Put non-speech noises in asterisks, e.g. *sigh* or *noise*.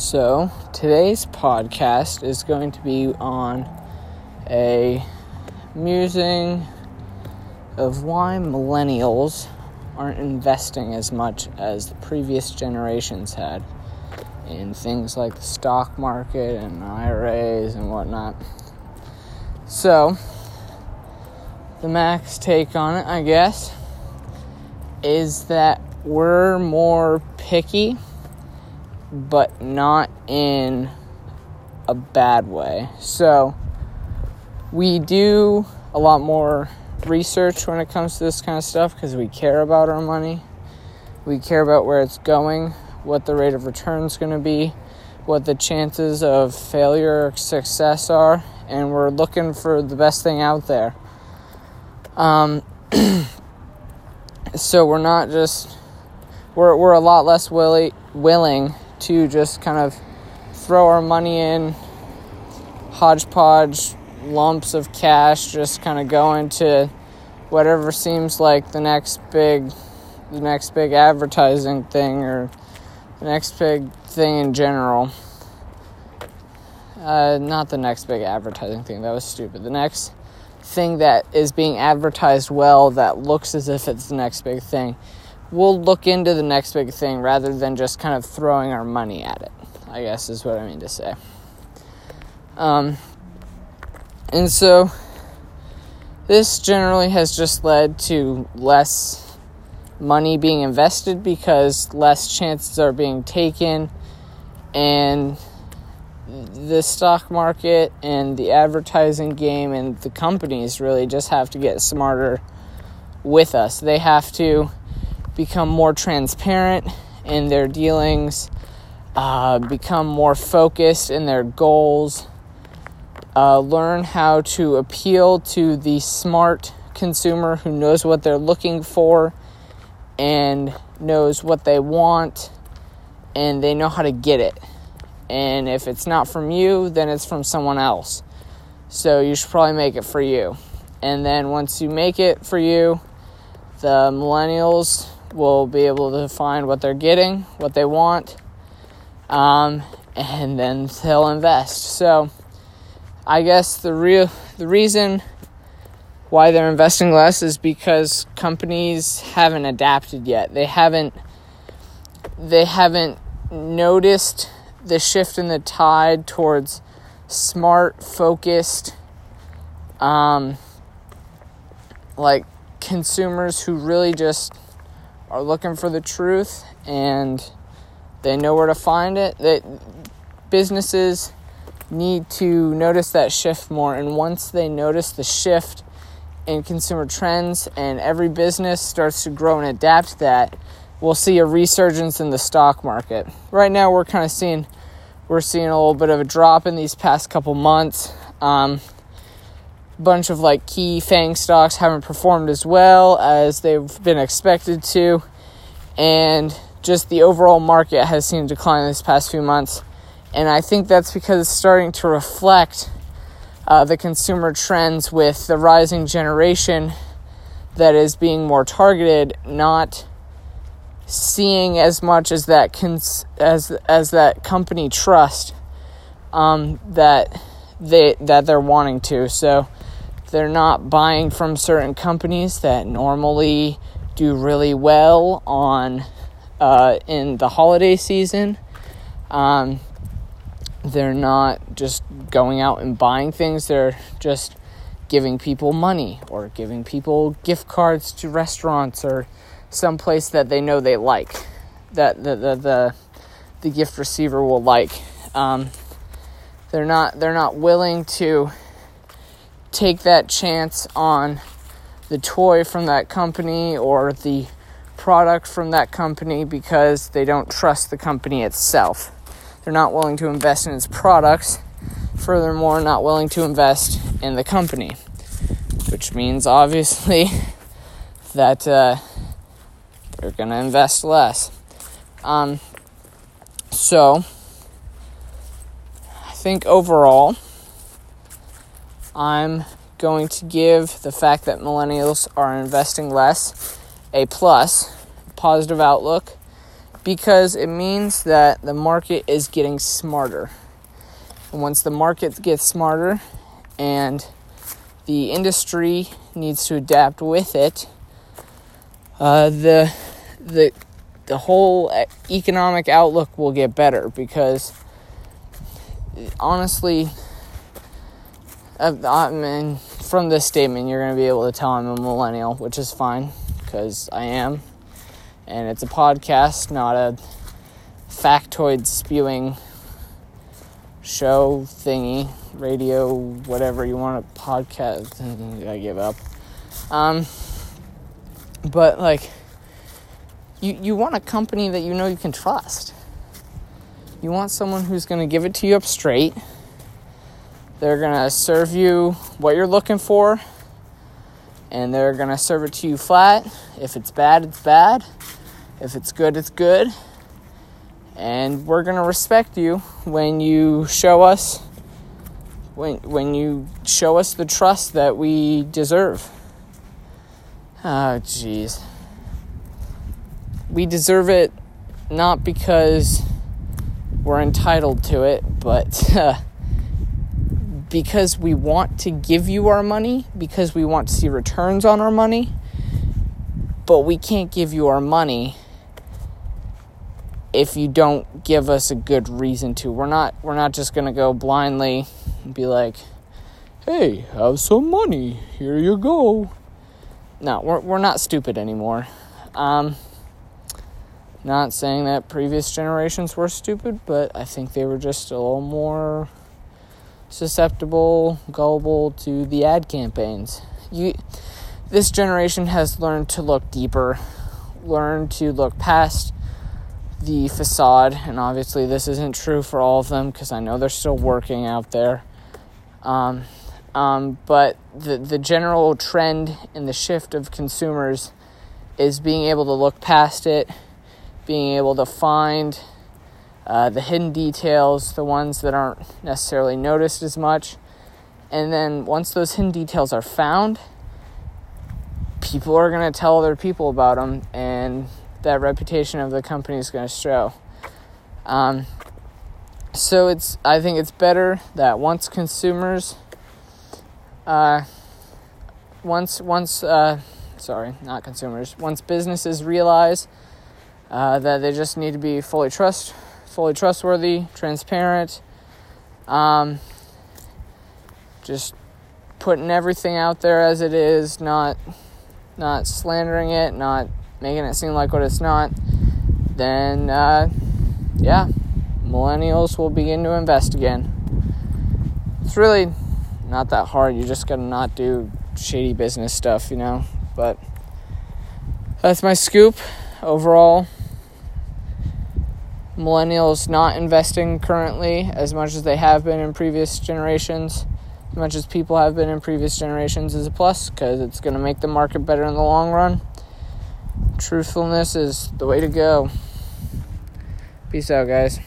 So, today's podcast is going to be on a musing of why millennials aren't investing as much as the previous generations had in things like the stock market and IRAs and whatnot. So, the max take on it, I guess, is that we're more picky, but not in a bad way. So, we do a lot more research when it comes to this kind of stuff because we care about our money. We care about where it's going, what the rate of return is going to be, what the chances of failure or success are, and we're looking for the best thing out there. Um, *clears throat* so we're not just we're we're a lot less willy, willing to just kind of throw our money in hodgepodge lumps of cash just kind of go into whatever seems like the next big the next big advertising thing or the next big thing in general. Uh, not the next big advertising thing that was stupid. The next thing that is being advertised well that looks as if it's the next big thing we'll look into the next big thing rather than just kind of throwing our money at it i guess is what i mean to say um, and so this generally has just led to less money being invested because less chances are being taken and the stock market and the advertising game and the companies really just have to get smarter with us. They have to become more transparent in their dealings, uh, become more focused in their goals, uh, learn how to appeal to the smart consumer who knows what they're looking for and knows what they want and they know how to get it. And if it's not from you, then it's from someone else. So you should probably make it for you. And then once you make it for you, the millennials will be able to find what they're getting, what they want, um, and then they'll invest. So I guess the real the reason why they're investing less is because companies haven't adapted yet. They haven't they haven't noticed the shift in the tide towards smart, focused um like consumers who really just are looking for the truth and they know where to find it. That businesses need to notice that shift more. And once they notice the shift in consumer trends and every business starts to grow and adapt that, we'll see a resurgence in the stock market. Right now, we're kind of seeing we're seeing a little bit of a drop in these past couple months. Um, bunch of like key FANG stocks haven't performed as well as they've been expected to, and just the overall market has seen a decline this past few months. And I think that's because it's starting to reflect uh, the consumer trends with the rising generation that is being more targeted, not seeing as much as that cons- as as that company trust um, that they that they're wanting to. So they're not buying from certain companies that normally do really well on uh, in the holiday season. Um, they're not just going out and buying things, they're just giving people money or giving people gift cards to restaurants or someplace that they know they like, that the, the, the, the gift receiver will like. Um, they're not they're not willing to take that chance on the toy from that company or the product from that company because they don't trust the company itself. They're not willing to invest in its products. Furthermore, not willing to invest in the company, which means obviously *laughs* that uh, they're going to invest less. Um, so, I think overall, I'm going to give the fact that millennials are investing less a plus, positive outlook, because it means that the market is getting smarter. And once the market gets smarter and the industry needs to adapt with it, uh, the the the whole economic outlook will get better because honestly, I mean, from this statement, you're going to be able to tell I'm a millennial, which is fine because I am. And it's a podcast, not a factoid spewing show thingy, radio, whatever you want to podcast. *laughs* I give up. Um, but like, you, you want a company that you know you can trust. You want someone who's going to give it to you up straight. They're going to serve you what you're looking for, and they're going to serve it to you flat. If it's bad, it's bad. If it's good, it's good. And we're going to respect you when you show us when when you show us the trust that we deserve. Oh jeez. We deserve it not because we're entitled to it, but *laughs* uh, because we want to give you our money, because we want to see returns on our money, but we can't give you our money if you don't give us a good reason to. We're not we're not just going to go blindly and be like, "Hey, have some money. Here you go." No, we're we're not stupid anymore. Um, not saying that previous generations were stupid, but I think they were just a little more susceptible, gullible to the ad campaigns. You, this generation has learned to look deeper, learned to look past the facade, and obviously this isn't true for all of them because I know they're still working out there. Um, um, but the the general trend in the shift of consumers is being able to look past it being able to find uh, the hidden details, the ones that aren't necessarily noticed as much. And then once those hidden details are found, people are going to tell other people about them, and that reputation of the company is going to show. Um, so it's I think it's better that once consumers, uh, once once uh, sorry, not consumers, once businesses realize uh, that they just need to be fully trust, fully trustworthy, transparent. Um, just putting everything out there as it is, not not slandering it, not making it seem like what it's not. Then, uh, yeah, millennials will begin to invest again. It's really not that hard. You just gotta not do shady business stuff, you know. But that's my scoop overall millennials not investing currently as much as they have been in previous generations, as much as people have been in previous generations, is a plus because it's going to make the market better in the long run. Truthfulness is the way to go. Peace out, guys.